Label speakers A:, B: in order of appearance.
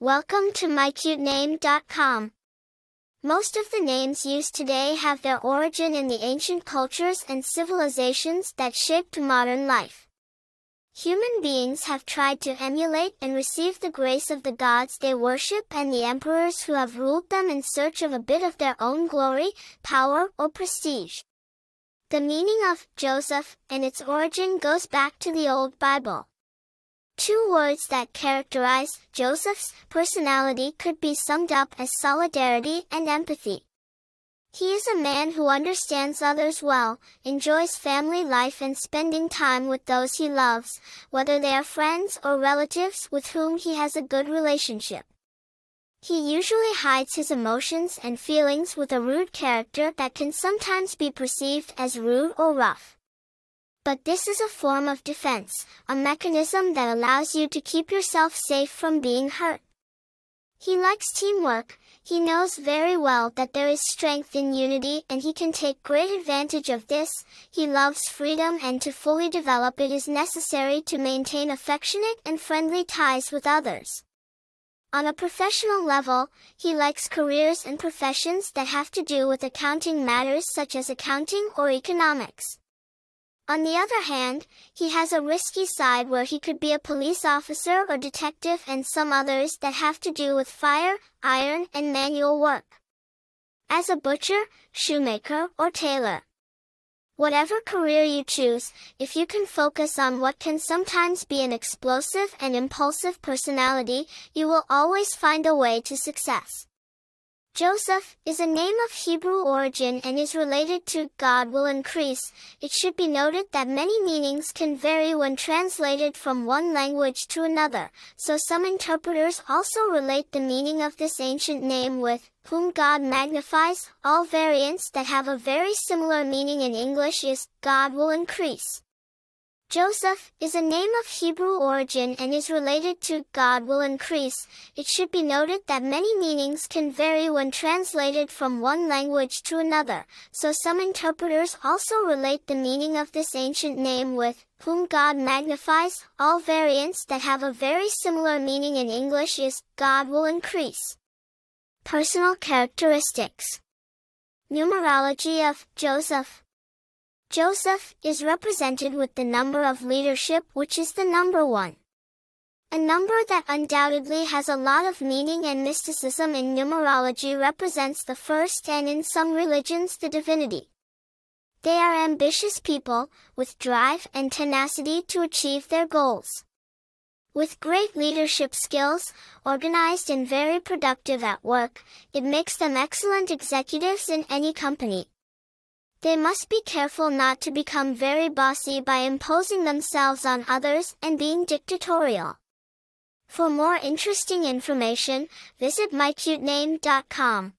A: Welcome to mycutename.com. Most of the names used today have their origin in the ancient cultures and civilizations that shaped modern life. Human beings have tried to emulate and receive the grace of the gods they worship and the emperors who have ruled them in search of a bit of their own glory, power, or prestige. The meaning of Joseph and its origin goes back to the Old Bible. Two words that characterize Joseph's personality could be summed up as solidarity and empathy. He is a man who understands others well, enjoys family life and spending time with those he loves, whether they are friends or relatives with whom he has a good relationship. He usually hides his emotions and feelings with a rude character that can sometimes be perceived as rude or rough. But this is a form of defense, a mechanism that allows you to keep yourself safe from being hurt. He likes teamwork, he knows very well that there is strength in unity and he can take great advantage of this. He loves freedom and to fully develop it is necessary to maintain affectionate and friendly ties with others. On a professional level, he likes careers and professions that have to do with accounting matters such as accounting or economics. On the other hand, he has a risky side where he could be a police officer or detective and some others that have to do with fire, iron, and manual work. As a butcher, shoemaker, or tailor. Whatever career you choose, if you can focus on what can sometimes be an explosive and impulsive personality, you will always find a way to success. Joseph is a name of Hebrew origin and is related to God will increase. It should be noted that many meanings can vary when translated from one language to another, so some interpreters also relate the meaning of this ancient name with whom God magnifies. All variants that have a very similar meaning in English is God will increase. Joseph is a name of Hebrew origin and is related to God will increase. It should be noted that many meanings can vary when translated from one language to another, so some interpreters also relate the meaning of this ancient name with whom God magnifies. All variants that have a very similar meaning in English is God will increase. Personal characteristics Numerology of Joseph Joseph is represented with the number of leadership which is the number one. A number that undoubtedly has a lot of meaning and mysticism in numerology represents the first and in some religions the divinity. They are ambitious people, with drive and tenacity to achieve their goals. With great leadership skills, organized and very productive at work, it makes them excellent executives in any company. They must be careful not to become very bossy by imposing themselves on others and being dictatorial. For more interesting information, visit mycutename.com.